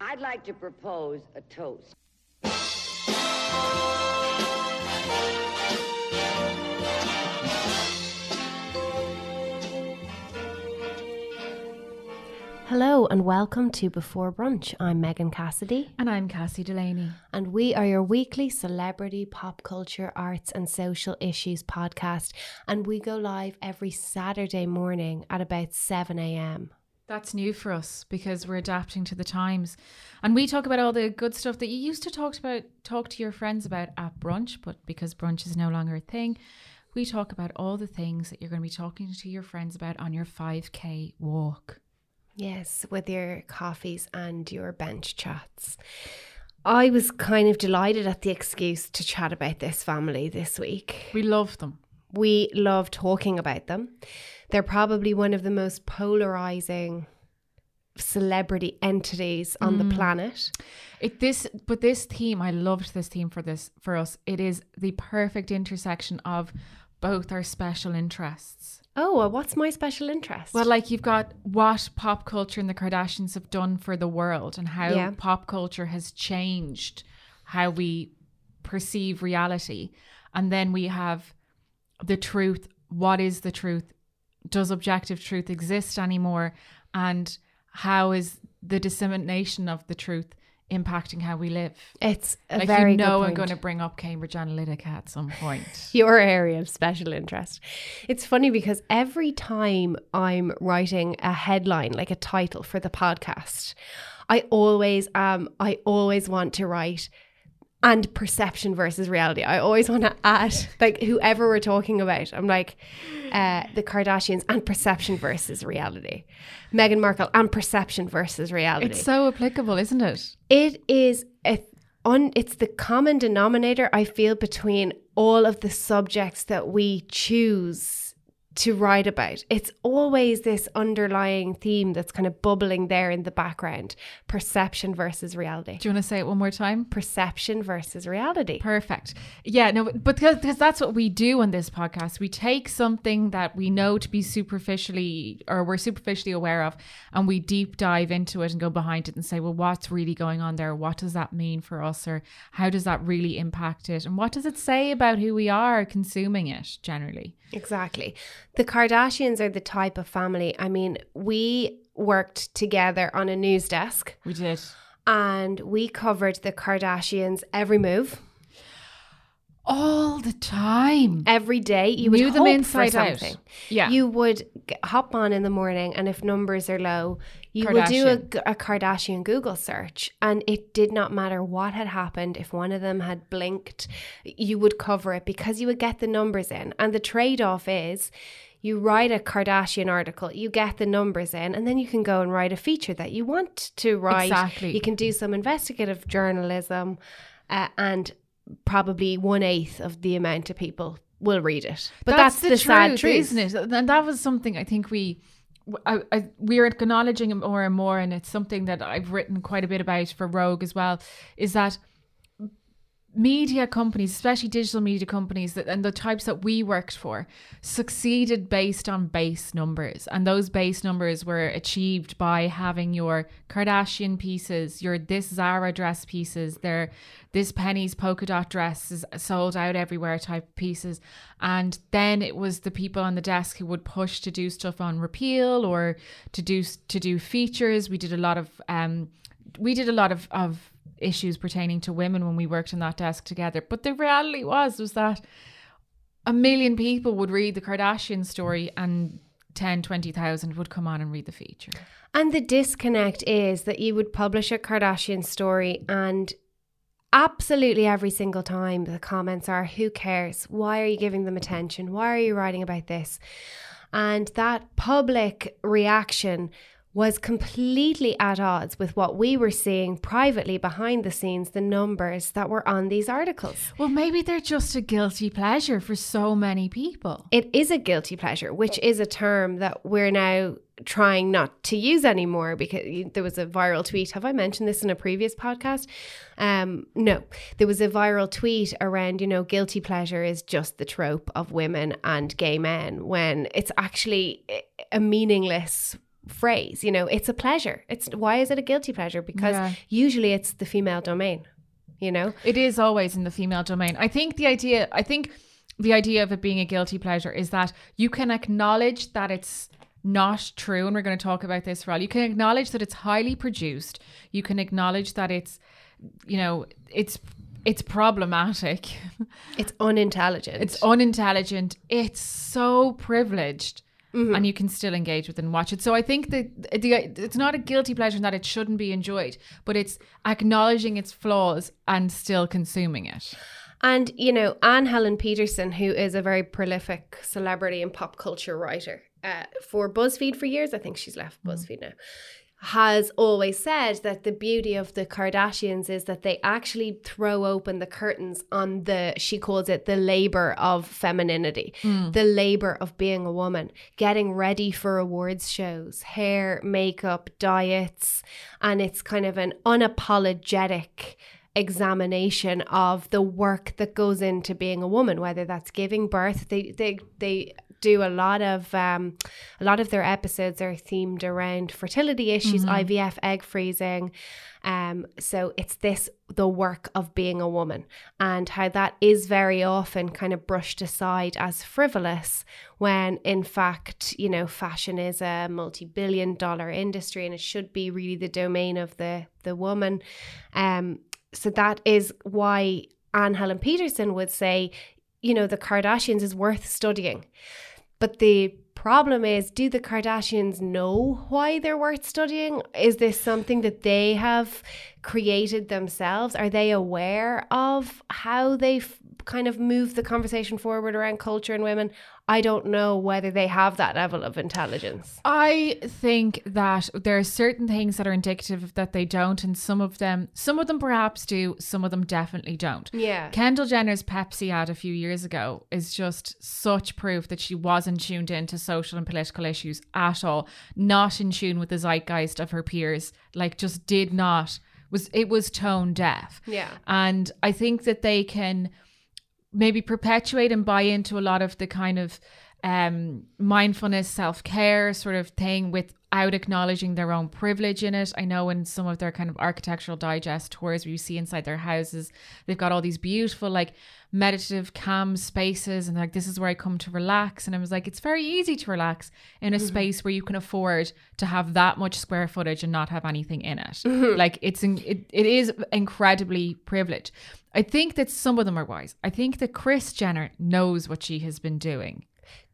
I'd like to propose a toast. Hello and welcome to Before Brunch. I'm Megan Cassidy And I'm Cassie Delaney. and we are your weekly celebrity, pop culture, arts and social issues podcast. And we go live every Saturday morning at about 7 a.m. That's new for us because we're adapting to the times. And we talk about all the good stuff that you used to talk about talk to your friends about at brunch, but because brunch is no longer a thing, we talk about all the things that you're going to be talking to your friends about on your 5k walk. Yes, with your coffees and your bench chats. I was kind of delighted at the excuse to chat about this family this week. We love them. We love talking about them. They're probably one of the most polarizing celebrity entities on the mm. planet. It this but this theme, I loved this theme for this for us. It is the perfect intersection of both our special interests. Oh, well, what's my special interest? Well, like you've got what pop culture and the Kardashians have done for the world and how Yeah. pop culture has changed how we perceive reality. And then we have the truth. What is the truth? Does objective truth exist anymore? And how is the dissemination of the truth impacting how we live? it's a like very you know I'm going to bring up Cambridge Analytica at some point. your area of special interest. It's funny because every time I'm writing a headline, like a title for the podcast, I always um I always want to write and perception versus reality. I always want to add like whoever we're talking about. I'm like uh, the Kardashians and perception versus reality. Meghan Markle and perception versus reality. It's so applicable, isn't it? It is a on it's the common denominator I feel between all of the subjects that we choose to write about. It's always this underlying theme that's kind of bubbling there in the background. Perception versus reality. Do you want to say it one more time? Perception versus reality. Perfect. Yeah, no, but because, because that's what we do on this podcast. We take something that we know to be superficially or we're superficially aware of and we deep dive into it and go behind it and say, well, what's really going on there? What does that mean for us? Or how does that really impact it? And what does it say about who we are consuming it generally? Exactly. The Kardashians are the type of family. I mean, we worked together on a news desk We did. and we covered the Kardashians every move. All the time. every day you would Knew them hope inside for out. something. Yeah. You would hop on in the morning and if numbers are low, you would do a, Kardashian. Kardashian Google search and it did not matter what had happened. If one of them had blinked, you would cover it because you would get the numbers in. And the trade off is you write a Kardashian article, you get the numbers in, and then you can go and write a feature that you want to write. Exactly. You can do some investigative journalism uh, and probably one eighth of the amount of people will read it. But that's, the, sad truth, isn't it? And that was something I think we. I, I, we're acknowledging it more and more, and it's something that I've written quite a bit about for Rogue as well. Is that media companies, especially digital media companies, that, and the types that we worked for, succeeded based on base numbers, and those base numbers were achieved by having your Kardashian pieces, your this Zara dress pieces, their this Penneys polka dot dress is sold out everywhere type pieces, and then it was the people on the desk who would push to do stuff on repeal or to do to do features. We did a lot of um, we did a lot of of issues pertaining to women when we worked on that desk together. But the reality was was that a million people would read the Kardashian story and 10, 20,000 would come on and read the feature. And the disconnect is that you would publish a Kardashian story and absolutely every single time the comments are who cares? Why are you giving them attention? Why are you writing about this? And that public reaction was completely at odds with what we were seeing privately behind the scenes, the numbers that were on these articles. Well, maybe they're just a guilty pleasure for so many people. It is a guilty pleasure, which is a term that we're now trying not to use anymore because there was a viral tweet. Have I mentioned this in a previous podcast? Um, no, there was a viral tweet around, you know, guilty pleasure is just the trope of women and gay men when it's actually a meaningless phrase. You know, it's a pleasure. It's why is it a guilty pleasure? Because Yeah. usually it's the female domain. You know, It is always in the female domain. I think the idea, I think the idea of it being a guilty pleasure is that you can acknowledge that it's not true. And we're going to talk about this for all. You can acknowledge that it's highly produced. You can acknowledge that it's, you know, it's, it's problematic. it's unintelligent. It's unintelligent. It's so privileged. And you can still engage with and watch it. So I think that the, it's not a guilty pleasure in that it shouldn't be enjoyed, but it's acknowledging its flaws and still consuming it. And, you know, Anne Helen Petersen, who is a very prolific celebrity and pop culture writer uh, for BuzzFeed for years, I think she's left BuzzFeed now, has always said that the beauty of the Kardashians is that they actually throw open the curtains on the, she calls it the labor of femininity, hmm. the labor of being a woman, getting ready for awards shows, hair, makeup, diets. And it's kind of an unapologetic examination of the work that goes into being a woman, whether that's giving birth. They they they do a lot of um, a lot of their episodes are themed around fertility issues, IVF, egg freezing. Um, so it's this the work of being a woman and how that is very often kind of brushed aside as frivolous when in fact you know fashion is a multi-billion dollar industry and it should be really the domain of the the woman um so that is why Anne Helen Petersen would say, you know, the Kardashians is worth studying. But the problem is, do the Kardashians know why they're worth studying? Is this something that they have created themselves? Are they aware of how they've kind of move the conversation forward around culture and women? I don't know whether they have that level of intelligence. I think that there are certain things that are indicative that they don't, and some of them, some of them perhaps do, some of them definitely don't. Yeah. Kendall Jenner's Pepsi ad a few years ago is just such proof that she wasn't tuned into social and political issues at all, not in tune with the zeitgeist of her peers, like just did not was it was tone deaf. Yeah. And I think that they can maybe perpetuate and buy into a lot of the kind of um mindfulness self-care sort of thing without acknowledging their own privilege in it. I know in some of their kind of architectural digest tours where you see inside their houses they've got all these beautiful like meditative calm spaces and like this is where i come to relax. And i was like it's very easy to relax in a space where you can afford to have that much square footage and not have anything in it. Like it's in, it, it is incredibly privileged. I think that some of them are wise. I think that Kris Jenner knows what she has been doing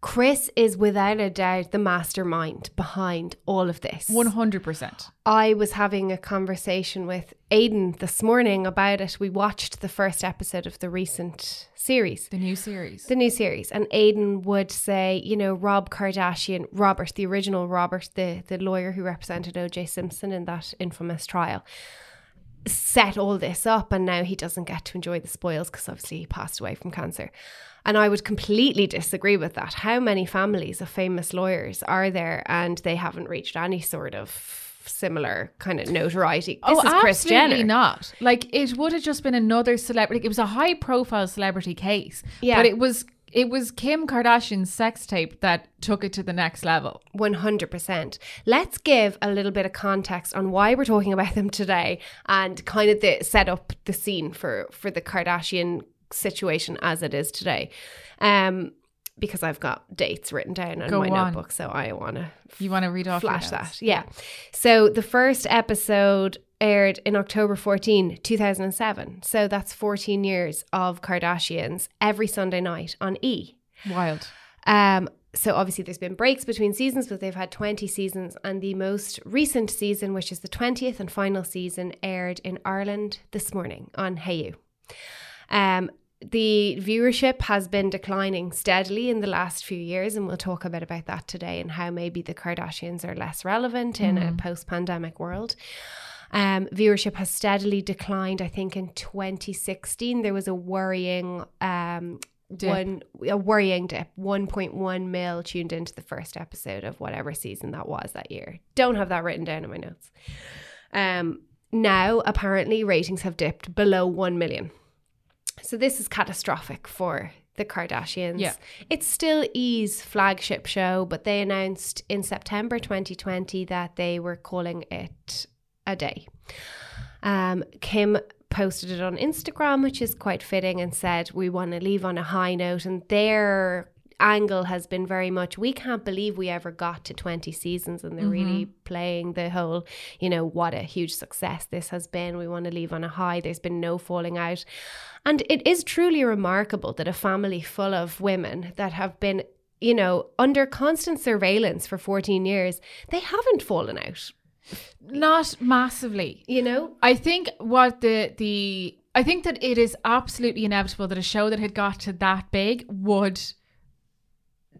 Kris is without a doubt the mastermind behind all of this. 100% I was having a conversation with Aiden this morning about it. We watched the first episode of the recent series, the new series. The new series, and Aiden would say, you know, Rob Kardashian, Robert, the original Robert, the, the lawyer who represented OJ Simpson in that infamous trial, set all this up, and now he doesn't get to enjoy the spoils because obviously he passed away from cancer. And I would completely disagree with that. How many families of famous lawyers are there and they haven't reached any sort of similar kind of notoriety? This oh, is Kris Oh, absolutely Jenner. not. Like it would have just been another celebrity. It was a high profile celebrity case. Yeah. But it was it was Kim Kardashian's sex tape that took it to the next level. 100%. Let's give a little bit of context on why we're talking about them today and kind of the set up the scene for for the Kardashian situation as it is today. Um because I've got dates written down on Go my on. notebook so I want to You want to read off flash that. Yeah. So the first episode aired in October 14, 2007. So that's 14 years of Kardashians every Sunday night on E. Wild. Um, so obviously there's been breaks between seasons, but they've had 20 seasons, and the most recent season, which is the 20th and final season, aired in Ireland this morning on Hayu. Um, the viewership has been declining steadily in the last few years, and we'll talk a bit about that today and how maybe the Kardashians are less relevant in a post-pandemic world. Um, viewership has steadily declined. I think in 2016 there was a worrying um, Dip. one a worrying dip. 1.1 mil tuned into the first episode of whatever season that was that year. Don't have that written down in my notes. Um, now apparently ratings have dipped below 1 million. So this is catastrophic for the Kardashians. Yeah. It's still E's flagship show, but they announced in September 2020 that they were calling it a day. Um, Kim posted it on Instagram, which is quite fitting, and said, We want to leave on a high note. And their angle has been very much, We can't believe we ever got to 20 seasons. And they're really playing the whole, you know, what a huge success this has been. We want to leave on a high. There's been no falling out. And it is truly remarkable that a family full of women that have been. You know, under constant surveillance for 14 years, they haven't fallen out. Not massively. You know, I think what the the I think that it is absolutely inevitable that a show that had got to that big would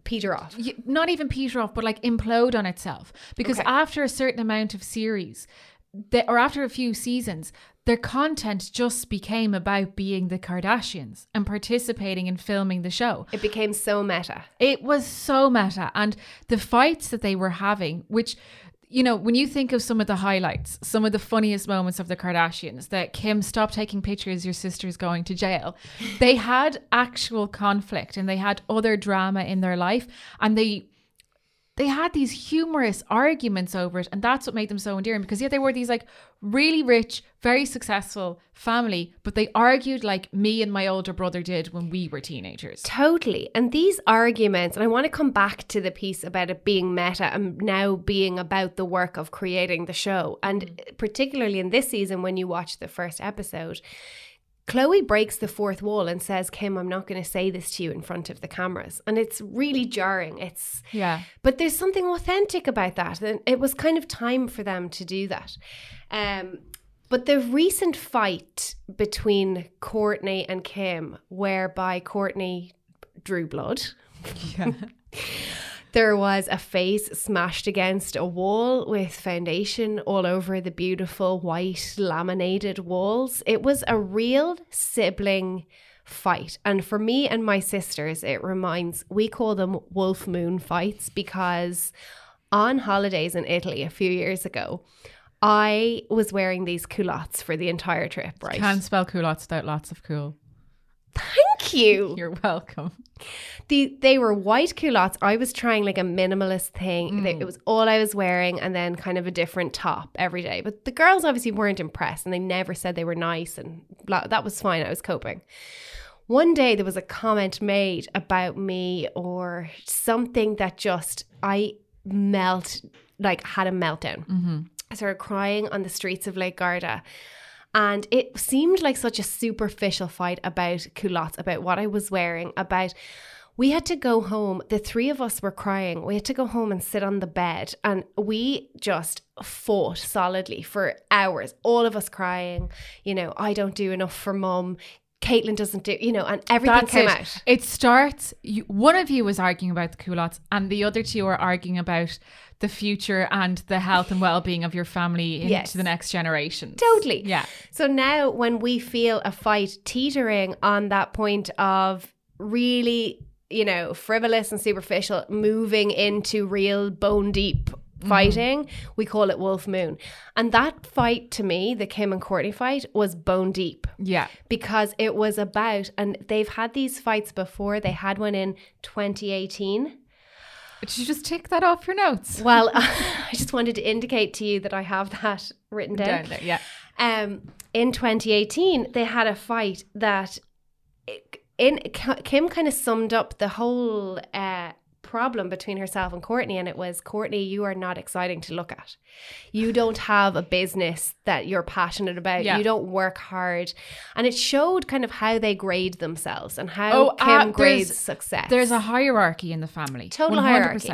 peter off. not even peter off, but like implode on itself. Because Okay. after a certain amount of series, the, or after a few seasons, their content just became about being the Kardashians and participating in filming the show. It became so meta. It was so meta. And the fights that they were having, which, you know, when you think of some of the highlights, some of the funniest moments of the Kardashians, that Kim, stop taking pictures, your sister's going to jail. They had actual conflict and they had other drama in their life. And they, they had these humorous arguments over it and that's what made them so endearing because yeah they were these like really rich very successful family but they argued like me and my older brother did when we were teenagers Totally. And these arguments, and I want to come back to the piece about it being meta and now being about the work of creating the show. And mm. particularly in this season, when you watch the first episode, Khloé breaks the fourth wall and says, Kim, I'm not going to say this to you in front of the cameras. And it's really jarring. It's yeah But there's something authentic about that. And it was kind of time for them to do that. Um, but the recent fight between Kourtney and Kim, whereby Kourtney drew blood, yeah there was a face smashed against a wall with foundation all over the beautiful white laminated walls. It was a real sibling fight. And for me and my sisters, it reminds, we call them wolf moon fights because on holidays in Italy a few years ago, I was wearing these culottes for the entire trip, right? You can't spell culottes without lots of cool. Thank you. You're welcome. the they were white culottes. I was trying like a minimalist thing. They- hmm. It was all I was wearing, and then kind of a different top every day. But the girls obviously weren't impressed, and they never said they were nice, and blah. That was fine. I was coping. One day there was a comment made about me or something that just I melt like had a meltdown. Mm-hmm. I started crying on the streets of Lake Garda. And it seemed like such a superficial fight about culottes, about what I was wearing, about we had to go home. The three of us were crying. We had to go home and sit on the bed. And we just fought solidly for hours, all of us crying. You know, I don't do enough for mum. Caitlin doesn't do, you know, and everything That's came it. out. It starts. You, one of you was arguing about the culottes, and the other two are arguing about the future and the health and well-being of your family into Yes. the next generation. Totally. Yeah. So now when we feel a fight teetering on that point of really, you know, frivolous and superficial moving into real bone deep mm-hmm. fighting, we call it Wolf Moon. And that fight to me, the Kim and Kourtney fight, was bone deep Yeah. because it was about, and they've had these fights before. They had one in 2018. Did you just tick that off your notes? Well, I just wanted to indicate to you that I have that written down. Down there. Yeah. um, in 2018, they had a fight that in Kim kind of summed up the whole uh, problem between herself and Kourtney, and it was Kourtney, you are not exciting to look at. You don't have a business that you're passionate about. Yeah. You don't work hard, and it showed kind of how they grade themselves and how Oh, Kim uh, grades success. There's a hierarchy in the family. Total 100%. hierarchy.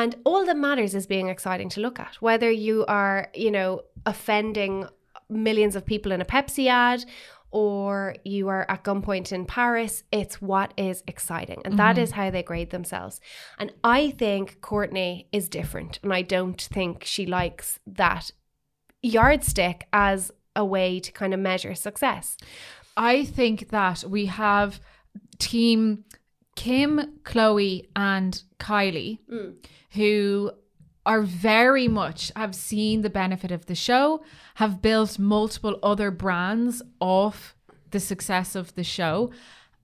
And all that matters is being exciting to look at. Whether you are, you know, offending millions of people in a Pepsi ad or you are at gunpoint in Paris, it's what is exciting. And that mm-hmm. is how they grade themselves. And I think Kourtney is different. And I don't think she likes that yardstick as a way to kind of measure success. I think that we have team Kim, Khloé, and Kylie mm. who are very much have seen the benefit of the show, have built multiple other brands off the success of the show.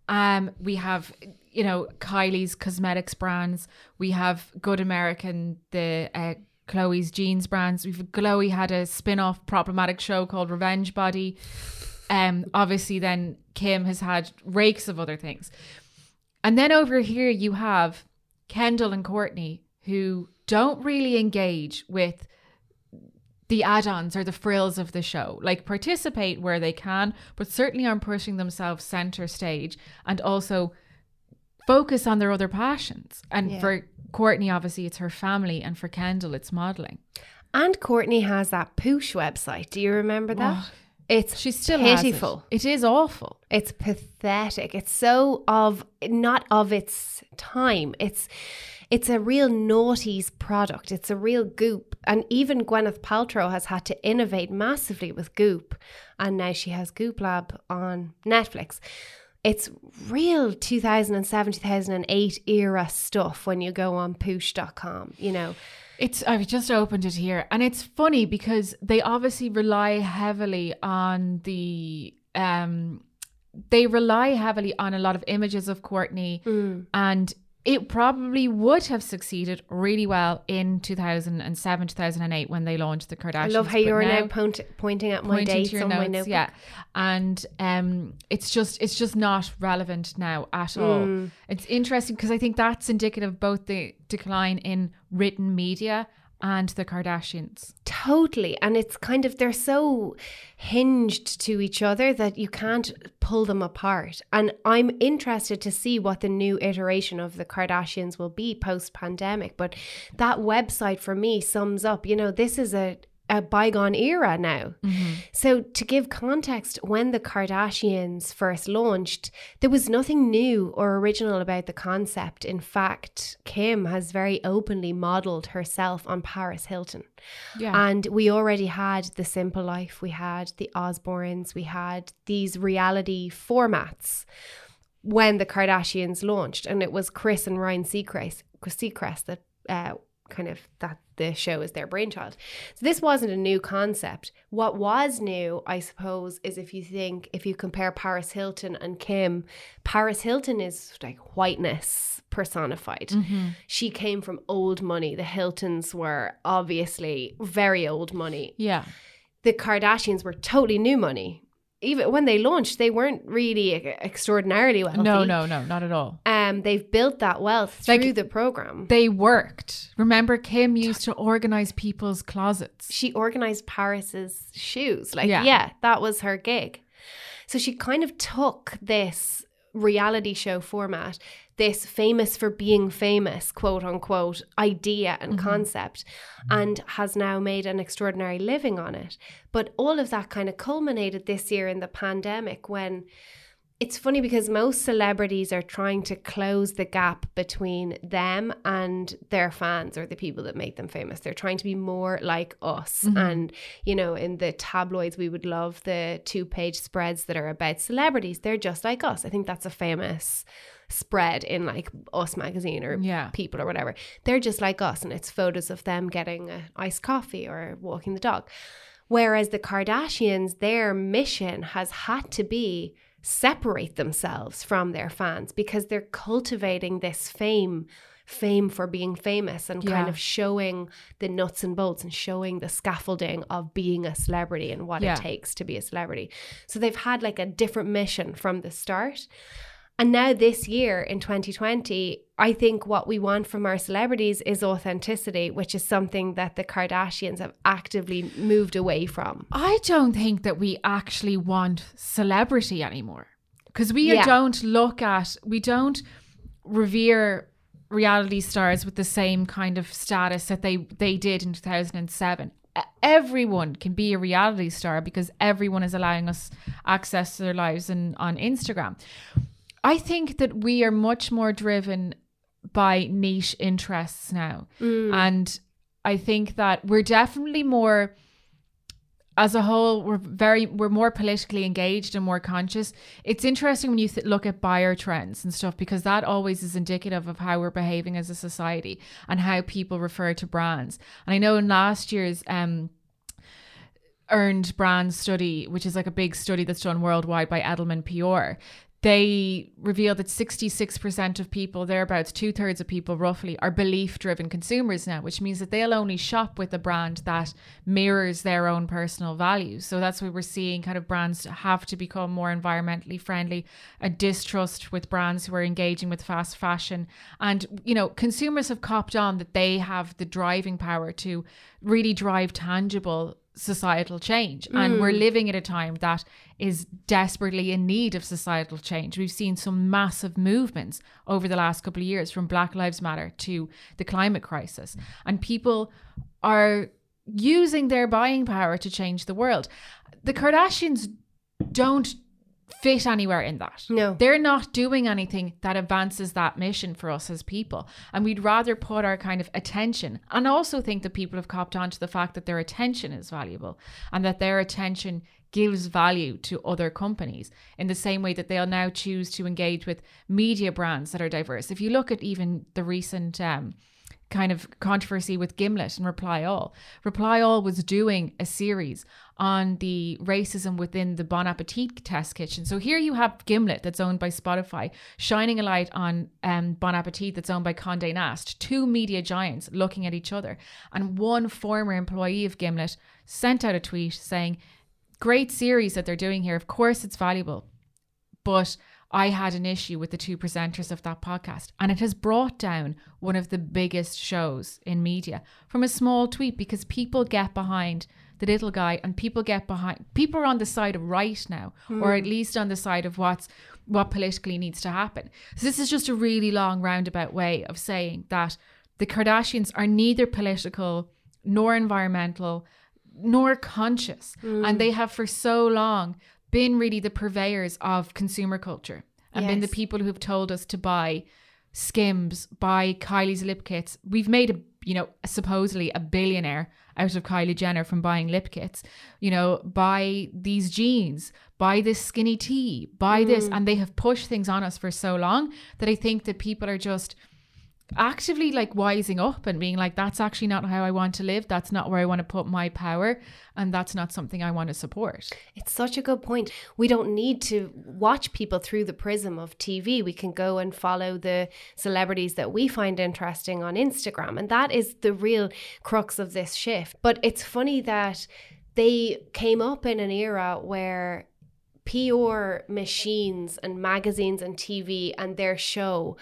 Um, we have, you know, Kylie's cosmetics brands. We have Good American, the uh, Khloé's jeans brands. We've Khloé had a spin-off problematic show called Revenge Body. Um, obviously, then Kim has had rakes of other things. And then over here, you have Kendall and Kourtney who don't really engage with the add-ons or the frills of the show like participate where they can but certainly aren't pushing themselves center stage and also focus on their other passions and Yeah. for Kourtney obviously it's her family and for kendall it's modeling And Kourtney has that Poosh website. Do you remember that? Oh, it's she's still has it. pitiful. it is awful It's pathetic. It's so of not of its time. It's it's a real noughties product. It's a real goop. And even Gwyneth Paltrow has had to innovate massively with Goop. And now she has Goop Lab on Netflix. It's real 2007, 2008 era stuff when you go on poosh.com, you know. It's I've just opened it here and it's funny because they obviously rely heavily on the um they rely heavily on a lot of images of Kourtney and it probably would have succeeded really well in 2007 2008 when they launched the Kardashians. I love how you're now, now point, pointing at my dates on my notes, notebook. yeah, and um, it's just it's just not relevant now at all. Mm. It's interesting because I think that's indicative of both the decline in written media and the Kardashians. Totally. And it's kind of, they're so hinged to each other that you can't pull them apart. And I'm interested to see what the new iteration of the Kardashians will be post pandemic. But that website for me sums up, you know, this is a, a bygone era now. So, to give context, when the Kardashians first launched, there was nothing new or original about the concept. In fact, Kim has very openly modeled herself on Paris Hilton. Yeah. And we already had The Simple Life, we had The Osbournes, we had these reality formats when the Kardashians launched. And it was Kris and Ryan Seacrest, Seacrest that uh, kind of that the show is their brainchild. So this wasn't a new concept. What was new, I suppose, is if you think if you compare Paris Hilton and Kim, Paris Hilton is like whiteness personified. Mm-hmm. She came from old money. The Hiltons were obviously very old money. yeah. The Kardashians were totally new money. Even when they launched, they weren't really extraordinarily wealthy. No, no, no, not at all. Um, they've built that wealth Like- through the program. They worked. Remember, Kim used to organize people's closets. she organized Paris's shoes. Like, Yeah. yeah. that was her gig. So she kind of took this reality show format, this famous for being famous, quote unquote, idea and mm-hmm. concept, and has now made an extraordinary living on it. But all of that kind of culminated this year in the pandemic when it's funny because most celebrities are trying to close the gap between them and their fans or the people that make them famous. They're trying to be more like us. Mm-hmm. And, you know, in the tabloids, we would love the two page spreads that are about celebrities. They're just like us. I think that's a famous spread in like Us magazine or Yeah. People or whatever. They're just like us. And it's photos of them getting an iced coffee or walking the dog. Whereas the Kardashians, their mission has had to be separate themselves from their fans because they're cultivating this fame fame for being famous and kind Yeah. of showing the nuts and bolts and showing the scaffolding of being a celebrity and what Yeah. it takes to be a celebrity. So they've had like a different mission from the start. And now this year in 2020, I think what we want from our celebrities is authenticity, which is something that the Kardashians have actively moved away from. I don't think that we actually want celebrity anymore because we Yeah. don't look at, we don't revere reality stars with the same kind of status that they they did in 2007. E- Everyone can be a reality star because everyone is allowing us access to their lives and on Instagram. I think that we are much more driven by niche interests now. And I think that we're definitely more as a whole we're very we're more politically engaged and more conscious. It's interesting when you th- look at buyer trends and stuff because that always is indicative of how we're behaving as a society and how people refer to brands. And i know in last year's um earned brand study which is like a big study that's done worldwide by edelman pr they reveal that 66% of people, thereabouts two thirds of people roughly, are belief driven consumers now, which means that they'll only shop with a brand that mirrors their own personal values. So that's why we're seeing kind of brands have to become more environmentally friendly, a distrust with brands who are engaging with fast fashion. And, you know, consumers have copped on that they have the driving power to really drive tangible societal change. And we're mm. living at a time that is desperately in need of societal change. We've seen some massive movements over the last couple of years from Black Lives Matter to the climate crisis. And people are using their buying power to change the world. The Kardashians don't fit anywhere in that. No. They're not doing anything that advances that mission for us as people. And we'd rather put our kind of attention and also think that people have copped on to the fact that their attention is valuable and that their attention gives value to other companies in the same way that they'll now choose to engage with media brands that are diverse. If you look at even the recent um, kind of controversy with Gimlet and Reply All. Reply All was doing a series on the racism within the Bon Appetit test kitchen. So here you have Gimlet that's owned by Spotify shining a light on um, Bon Appetit that's owned by Condé Nast, two media giants looking at each other. And one former employee of Gimlet sent out a tweet saying, great series that they're doing here. Of course it's valuable, but I had an issue with the two presenters of that podcast, and it has brought down one of the biggest shows in media from a small tweet because people get behind the little guy and people get behind people are on the side of right now or at hmm. least on the side of what's what politically needs to happen. So this is just a really long roundabout way of saying that the kardashians are neither political nor environmental nor conscious and hmm. they have for so long been really the purveyors of consumer culture. And been the people who've told us to buy skims buy kylie's lip kits. We've made a you know supposedly a billionaire out of kylie jenner from buying lip kits. You know buy these jeans buy this skinny tee buy this. Mm. And they have pushed things on us for so long that i think that people are just actively like wising up and being like that's actually not how i want to live that's not where i want to put my power and that's not something i want to support It's such a good point. We don't need to watch people through the prism of TV. We can go and follow the celebrities that we find interesting on Instagram. And that is the real crux of this shift. But it's funny that they came up in an era where PR machines and magazines and TV and their show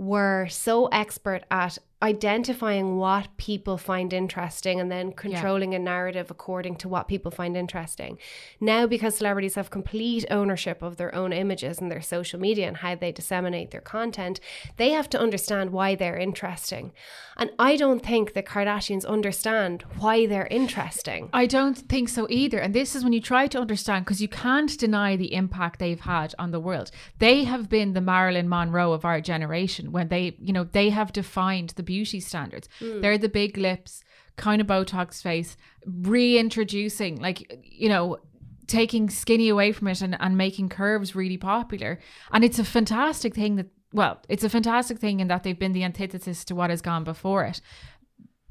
were so expert at identifying what people find interesting and then controlling a narrative according to what people find interesting. Now, because celebrities have complete ownership of their own images and their social media and how they disseminate their content, they have to understand why they're interesting. And I don't think the Kardashians understand why they're interesting. I don't think so either. And this is when you try to understand because you can't deny the impact they've had on the world. They have been the Marilyn Monroe of our generation when they, you know, they have defined the beauty standards. Hmm. They're the big lips, kind of Botox face, reintroducing, like, you know, taking skinny away from it and, and making curves really popular. And it's a fantastic thing that, well, it's a fantastic thing in that they've been the antithesis to what has gone before it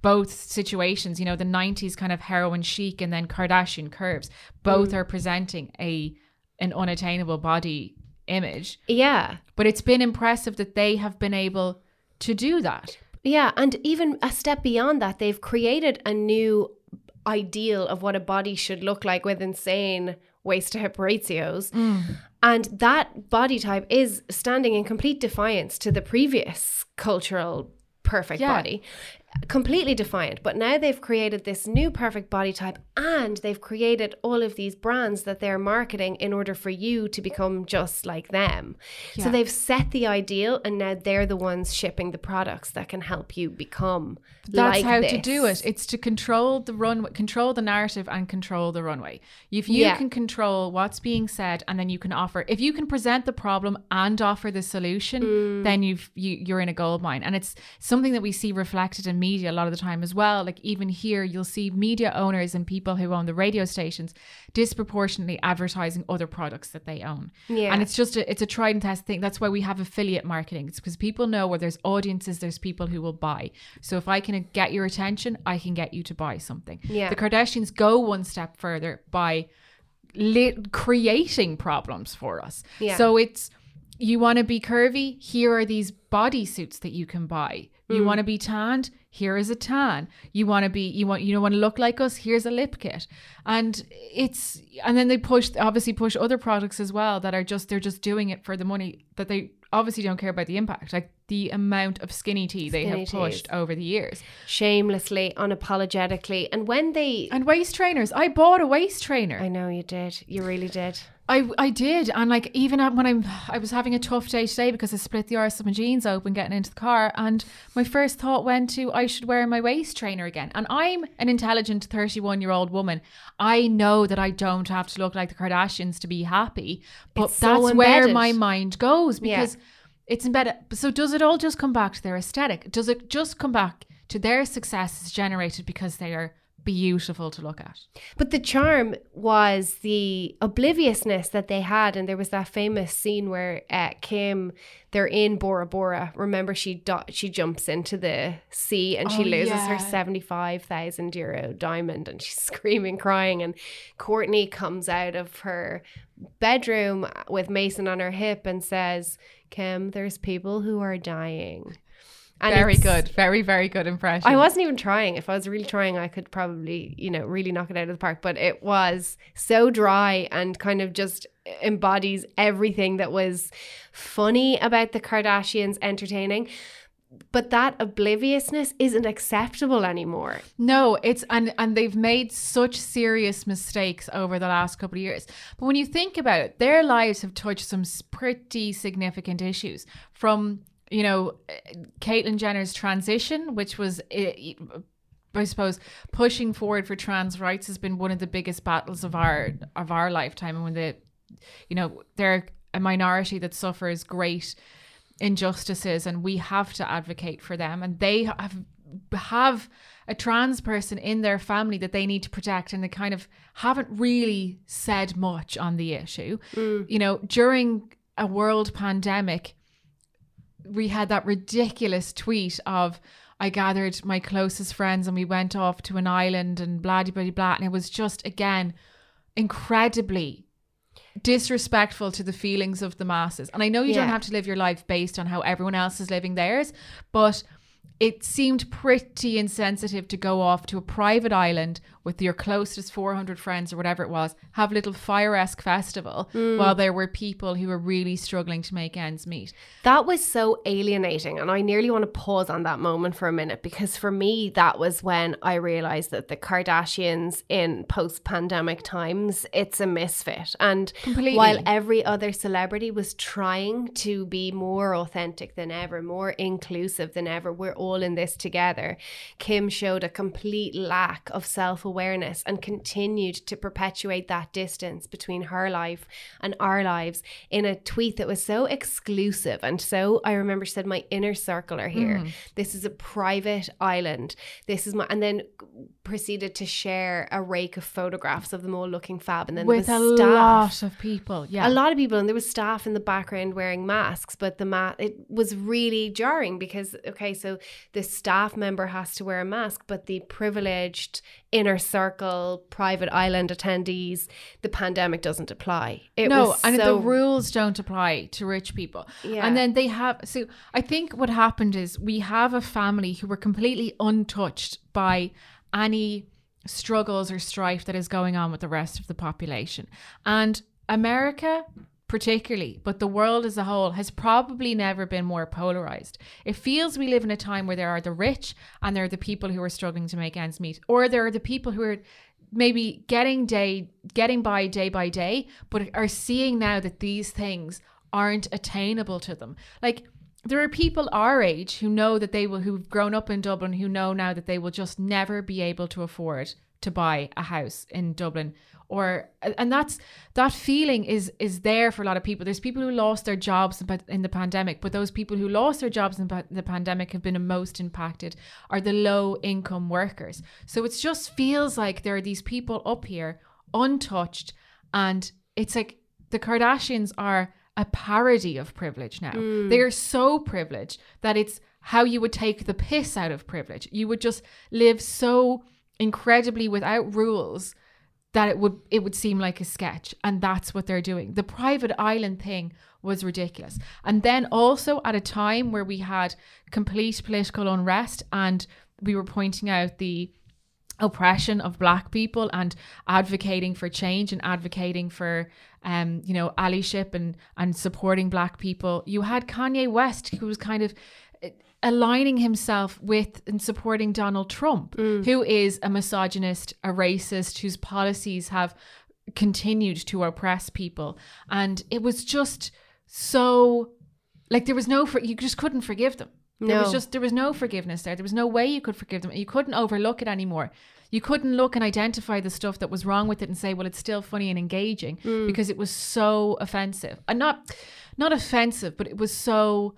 both situations, you know, the 90s kind of heroin chic and then Kardashian curves, both hmm. are presenting a an unattainable body image. Yeah. But it's been impressive that they have been able to do that. Yeah, and even a step beyond that, they've created a new ideal of what a body should look like with insane waist to hip ratios. Mm. And that body type is standing in complete defiance to the previous cultural perfect Yeah. body. Completely defiant. But now they've created this new perfect body type and they've created all of these brands that they're marketing in order for you to become just like them. So they've set the ideal and now they're the ones shipping the products that can help you become. That's like how this. to do it. It's to control the runway, control the narrative and control the runway. If you Yeah. can control what's being said and then you can offer if you can present the problem and offer the solution, Mm. then you've you, you're in a gold mine. And it's something that we see reflected in media a lot of the time as well. Like even here you'll see media owners and people who own the radio stations disproportionately advertising other products that they own. Yeah. And it's just a it's a tried and tested thing. That's why we have affiliate marketing. It's because people know where there's audiences, there's people who will buy. So if I can get your attention, I can get you to buy something. Yeah. The Kardashians go one step further by li- creating problems for us. Yeah. So it's you want to be curvy? Here are these bodysuits that you can buy. You Mm. want to be tanned? Here is a tan. You want to be you want you don't want to look like us? Here's a lip kit. And it's and then they push obviously push other products as well that are just they're just doing it for the money that they obviously don't care about the impact. Like the amount of skinny tea they Skinny have pushed teas. over the years. Shamelessly, unapologetically. And when they. And waist trainers. I bought a waist trainer. I know you did. You really did. I I did, and like even when I'm I was having a tough day today because I split the arse of my jeans open getting into the car, and my first thought went to I should wear my waist trainer again. And I'm an intelligent 31 year old woman. I know that I don't have to look like the Kardashians to be happy, but so that's where my mind goes Yeah. because it's embedded. So does it all just come back to their aesthetic? Does it just come back to their success is generated because they are beautiful to look at? But the charm was the obliviousness that they had, and there was that famous scene where uh, Kim, they're in Bora Bora. Remember, she do- she jumps into the sea and she Oh, loses yeah. her seventy five thousand euro diamond, and she's screaming, crying, and Kourtney comes out of her bedroom with Mason on her hip and says, "Kim, there's people who are dying." And very good, very very good impression. I wasn't even trying. If I was really trying, I could probably, you know, really knock it out of the park. But it was so dry and kind of just embodies everything that was funny about the Kardashians entertaining. But that obliviousness isn't acceptable anymore. No, it's and and they've made such serious mistakes over the last couple of years. But when you think about it, their lives have touched some pretty significant issues from you know Caitlyn Jenner's transition, which was. I suppose pushing forward for trans rights has been one of the biggest battles of our of our lifetime. And when the, you know, they're a minority that suffers great injustices, and we have to advocate for them. And they have have a trans person in their family that they need to protect, and they kind of haven't really said much on the issue. Mm. You know, during a world pandemic, we had that ridiculous tweet of I gathered my closest friends and we went off to an island and blah blah blah blah and it was just again incredibly disrespectful to the feelings of the masses. And I know you don't have to live your life based on how everyone else is living theirs, but it seemed pretty insensitive to go off to a private island with your closest 400 friends or whatever it was, have a little Fyre esque festival mm. while there were people who were really struggling to make ends meet. That was so alienating. And I nearly want to pause on that moment for a minute because for me, that was when I realized that the Kardashians in post pandemic times, it's a misfit. And Completely. while every other celebrity was trying to be more authentic than ever, more inclusive than ever, we're all in this together, Kim showed a complete lack of self awareness and continued to perpetuate that distance between her life and our lives in a tweet that was so exclusive. And so I remember she said, My inner circle are here. Mm. This is a private island. This is my, and then proceeded to share a rake of photographs of them all looking fab. And then With there a staff lot of people. Yeah. a lot of people and there was staff in the background wearing masks but the mat it was really jarring because okay so the staff member has to wear a mask but the privileged inner circle private island attendees the pandemic doesn't apply it no, and so, the rules don't apply to rich people. Yeah. And then they have so I think what happened is we have a family who were completely untouched by any struggles or strife that is going on with the rest of the population. And America particularly, but the world as a whole has probably never been more polarized. It feels we live in a time where there are the rich and there are the people who are struggling to make ends meet, or there are the people who are maybe getting day getting by day by day, but are seeing now that these things aren't attainable to them. Like there are people our age who know that they will who've grown up in Dublin who know now that they will just never be able to afford to buy a house in Dublin. Or and that's that feeling is is there for a lot of people. There's people who lost their jobs in the pandemic but those people who lost their jobs in the pandemic have been most impacted are the low income workers. So it just feels like there are these people up here untouched and it's like the Kardashians are a parody of privilege now. Mm. They are so privileged that it's how you would take the piss out of privilege. You would just live so incredibly without rules that it would it would seem like a sketch and that's what they're doing the private island thing was ridiculous and then also at a time where we had complete political unrest and we were pointing out the oppression of black people and advocating for change and advocating for um you know allyship and and supporting black people. You had Kanye West who was kind of uh, aligning himself with and supporting Donald Trump who is a misogynist a racist whose policies have continued to oppress people. And it was just so like there was no for you just couldn't forgive them there was just there was no forgiveness there. There was no way you could forgive them. You couldn't overlook it anymore. You couldn't look and identify the stuff that was wrong with it and say well it's still funny and engaging mm. because it was so offensive. And not not offensive but it was so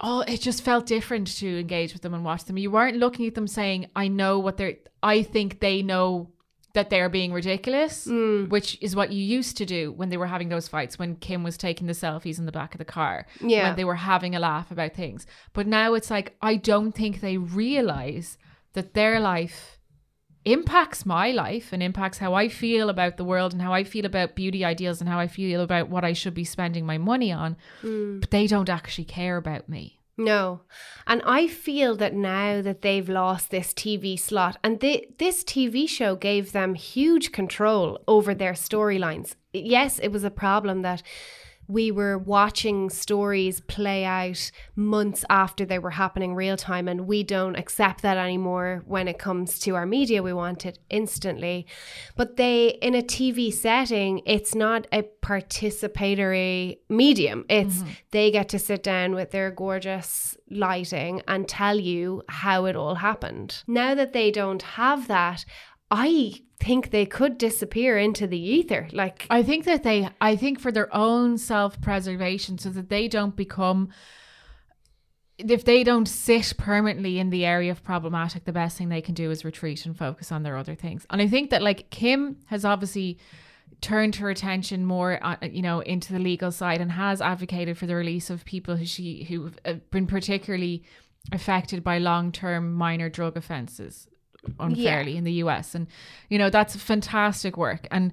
oh it just felt different to engage with them and watch them. You weren't looking at them saying i know what they're i think they know that they're being ridiculous mm. which is what you used to do when they were having those fights when kim was taking the selfies in the back of the car Yeah. when they were having a laugh about things but now it's like i don't think they realize that their life impacts my life and impacts how I feel about the world and how I feel about beauty ideals and how I feel about what I should be spending my money on. Mm. But they don't actually care about me. No. And I feel that now that they've lost this TV slot, and they, this TV show gave them huge control over their storylines. Yes, it was a problem that we were watching stories play out months after they were happening real time, and we don't accept that anymore when it comes to our media. We want it instantly. But they, in a TV setting, it's not a participatory medium. It's mm-hmm. they get to sit down with their gorgeous lighting and tell you how it all happened. Now that they don't have that, I think they could disappear into the ether. Like, I think that they, I think for their own self preservation, so that they don't become, if they don't sit permanently in the area of problematic, the best thing they can do is retreat and focus on their other things. And I think that like Kim has obviously turned her attention more, uh, you know, into the legal side and has advocated for the release of people who she who've uh, been particularly affected by long term minor drug offenses unfairly in the US. And, you know, that's fantastic work. And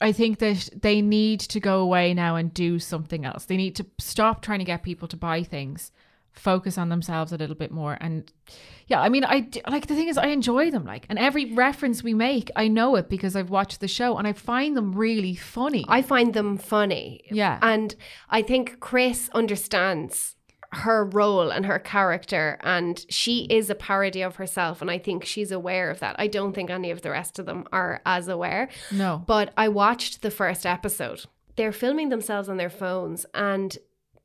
I think that they need to go away now and do something else. They need to stop trying to get people to buy things, focus on themselves a little bit more. And yeah, I mean, I like the thing is, I enjoy them. Like, and every reference we make, I know it because I've watched the show and I find them really funny. I find them funny. Yeah. And I think Kris understands her role and her character and she is a parody of herself and I think she's aware of that. I don't think any of the rest of them are as aware. no. But I watched the first episode. They're filming themselves on their phones and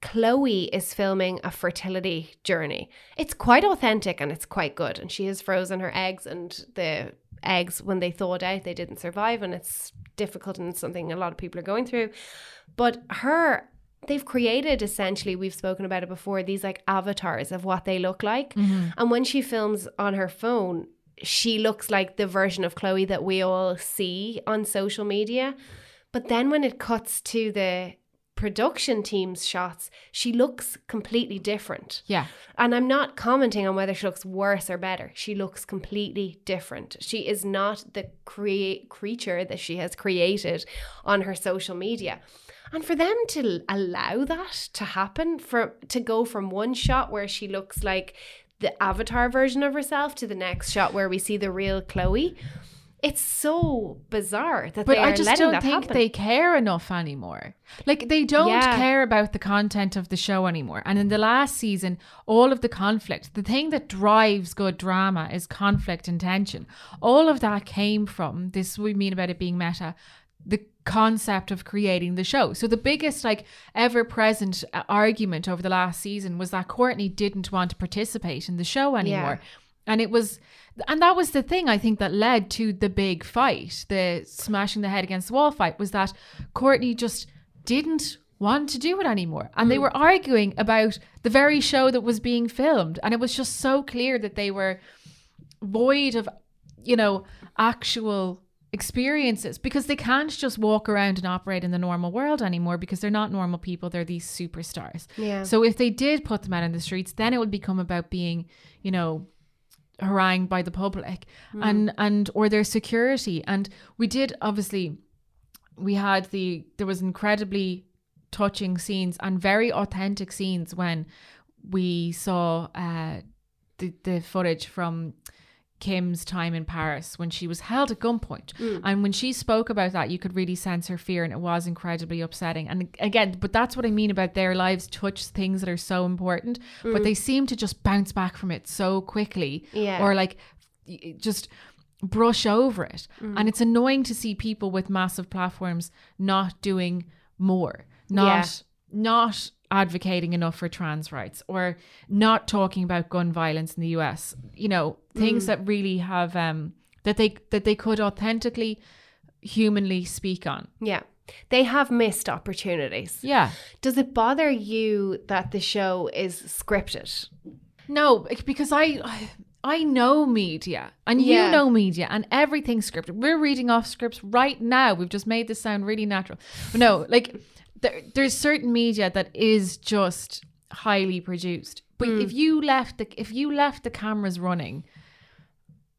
Khloé is filming a fertility journey. It's quite authentic and it's quite good. And she has frozen her eggs and the eggs when they thawed out they didn't survive and it's difficult and it's something a lot of people are going through. But her they've created essentially we've spoken about it before these like avatars of what they look like mm-hmm. and when she films on her phone she looks like the version of Khloé that we all see on social media but then when it cuts to the production team's shots she looks completely different Yeah. and I'm not commenting on whether she looks worse or better. She looks completely different. She is not the crea- creature that she has created on her social media. And for them to allow that to happen, for to go from one shot where she looks like the avatar version of herself to the next shot where we see the real Khloé, it's so bizarre that they let it happen But they I just don't think happen. they care enough anymore. Like they don't Yeah. care about the content of the show anymore. And in the last season, all of the conflict, the thing that drives good drama is conflict and tension. All of that came from this we mean about it being meta, the concept of creating the show. So the biggest like ever present argument over the last season was that Kourtney didn't want to participate in the show anymore. And it was, and that was the thing I think that led to the big fight, the smashing the head against the wall fight, was that Kourtney just didn't want to do it anymore. And they mm. were arguing about the very show that was being filmed. And it was just so clear that they were void of, you know, actual experiences because they can't just walk around and operate in the normal world anymore because they're not normal people they're these superstars. Yeah. so if they did put them out in the streets then it would become about being you know harangued by the public and and or their security. And we did obviously we had the there was incredibly touching scenes and very authentic scenes when we saw uh the, the footage from Kim's time in Paris when she was held at gunpoint. Mm. And when she spoke about that, you could really sense her fear and it was incredibly upsetting. And again, but that's what I mean about their lives touch things that are so important, but mm. they seem to just bounce back from it so quickly. Yeah. Or like just brush over it. Mm. And it's annoying to see people with massive platforms not doing more, not not advocating enough for trans rights or not talking about gun violence in the US. You know, things that really have um that they that they could authentically humanly speak on. Yeah. They have missed opportunities. Yeah. Does it bother you that the show is scripted? No, because I I- know media and Yeah. you know media and everything's scripted. We're reading off scripts right now. We've just made this sound really natural. But no, like there, there's certain media that is just highly produced. But if you left the if you left the cameras running,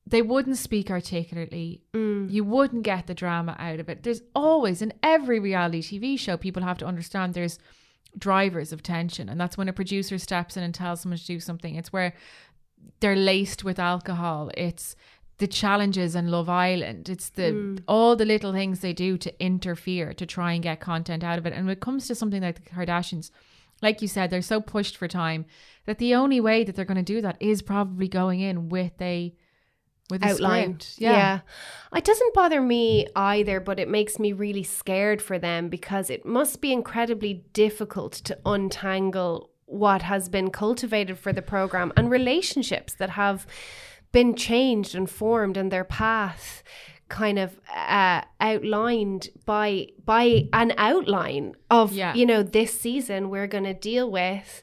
they wouldn't speak articulately. Mm. You wouldn't get the drama out of it. There's always in every reality TV show, people have to understand there's drivers of tension, and that's when a producer steps in and tells someone to do something. It's where they're laced with alcohol. It's the challenges in Love Island. It's the mm. all the little things they do to interfere to try and get content out of it. And when it comes to something like the Kardashians, like you said, they're so pushed for time that the only way that they're going to do that is probably going in with a with outlined. script. Yeah. It doesn't bother me either, but it makes me really scared for them because it must be incredibly difficult to untangle what has been cultivated for the program and relationships that have been changed and formed and their path kind of uh, outlined by by an outline of Yeah. you know this season we're going to deal with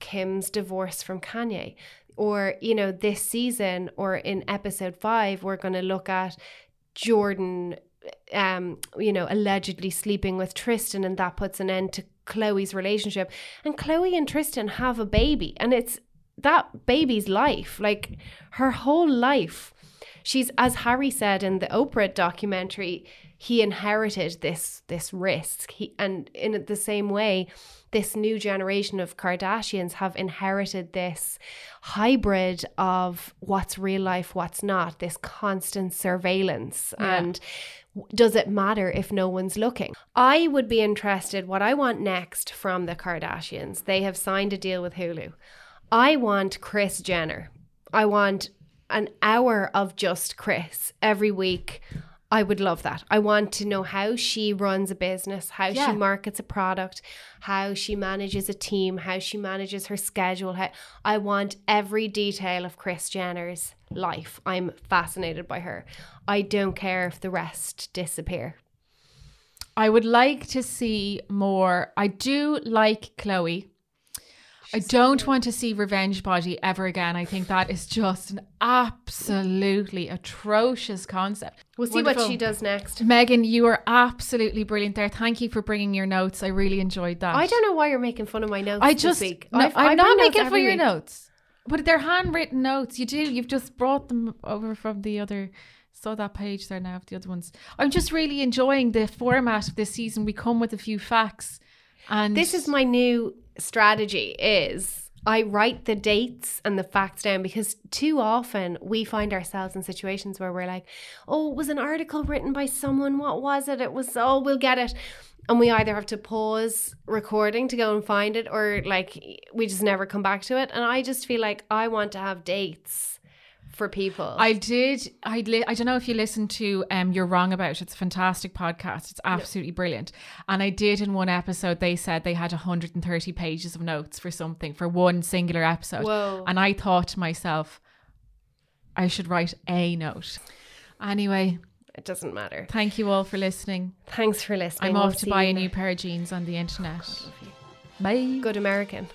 Kim's divorce from Kanye or you know this season or in episode 5 we're going to look at Jordyn um you know allegedly sleeping with Tristan and that puts an end to Khloé's relationship. And Khloé and Tristan have a baby and it's that baby's life. Like her whole life she's as Harry said in the Oprah documentary he inherited this this risk he and in the same way this new generation of Kardashians have inherited this hybrid of what's real life what's not this constant surveillance and does it matter if no one's looking? I would be interested what I want next from the Kardashians. They have signed a deal with Hulu. I want Kris Jenner. I want an hour of just Kris every week. I would love that. I want to know how she runs a business, how Yeah. she markets a product, how she manages a team, how she manages her schedule. How, I want every detail of Kris Jenner's life. I'm fascinated by her. I don't care if the rest disappear. I would like to see more. I do like Khloé. I don't want to see Revenge Body ever again. I think that is just an absolutely atrocious concept. We'll see Wonderful. what she does next. Megan, you are absolutely brilliant there. Thank you for bringing your notes. I really enjoyed that. I don't know why you're making fun of my notes I this just, week. no, I've- I'm I not making fun of your week. notes, but they're handwritten notes. You do. You've just brought them over from the other. Saw that page there now of the other ones. I'm just really enjoying the format of this season. We come with a few facts, and This is my new strategy is I write the dates and the facts down because too often we find ourselves in situations where we're like, oh, it was an article written by someone. What was it? It was, oh, we'll get it. And we either have to pause recording to go and find it or like we just never come back to it. And I just feel like I want to have dates for people. I did. I li- I don't know if you listened to um You're Wrong About. It. It's a fantastic podcast. It's absolutely brilliant. And I did in one episode. They said they had 130 pages of notes for something for one singular episode. Whoa. And I thought to myself, I should write a note. Anyway, it doesn't matter. thank you all for listening. Thanks for listening. I'm We'll off to buy a new pair of jeans on the internet. Bye. Good American.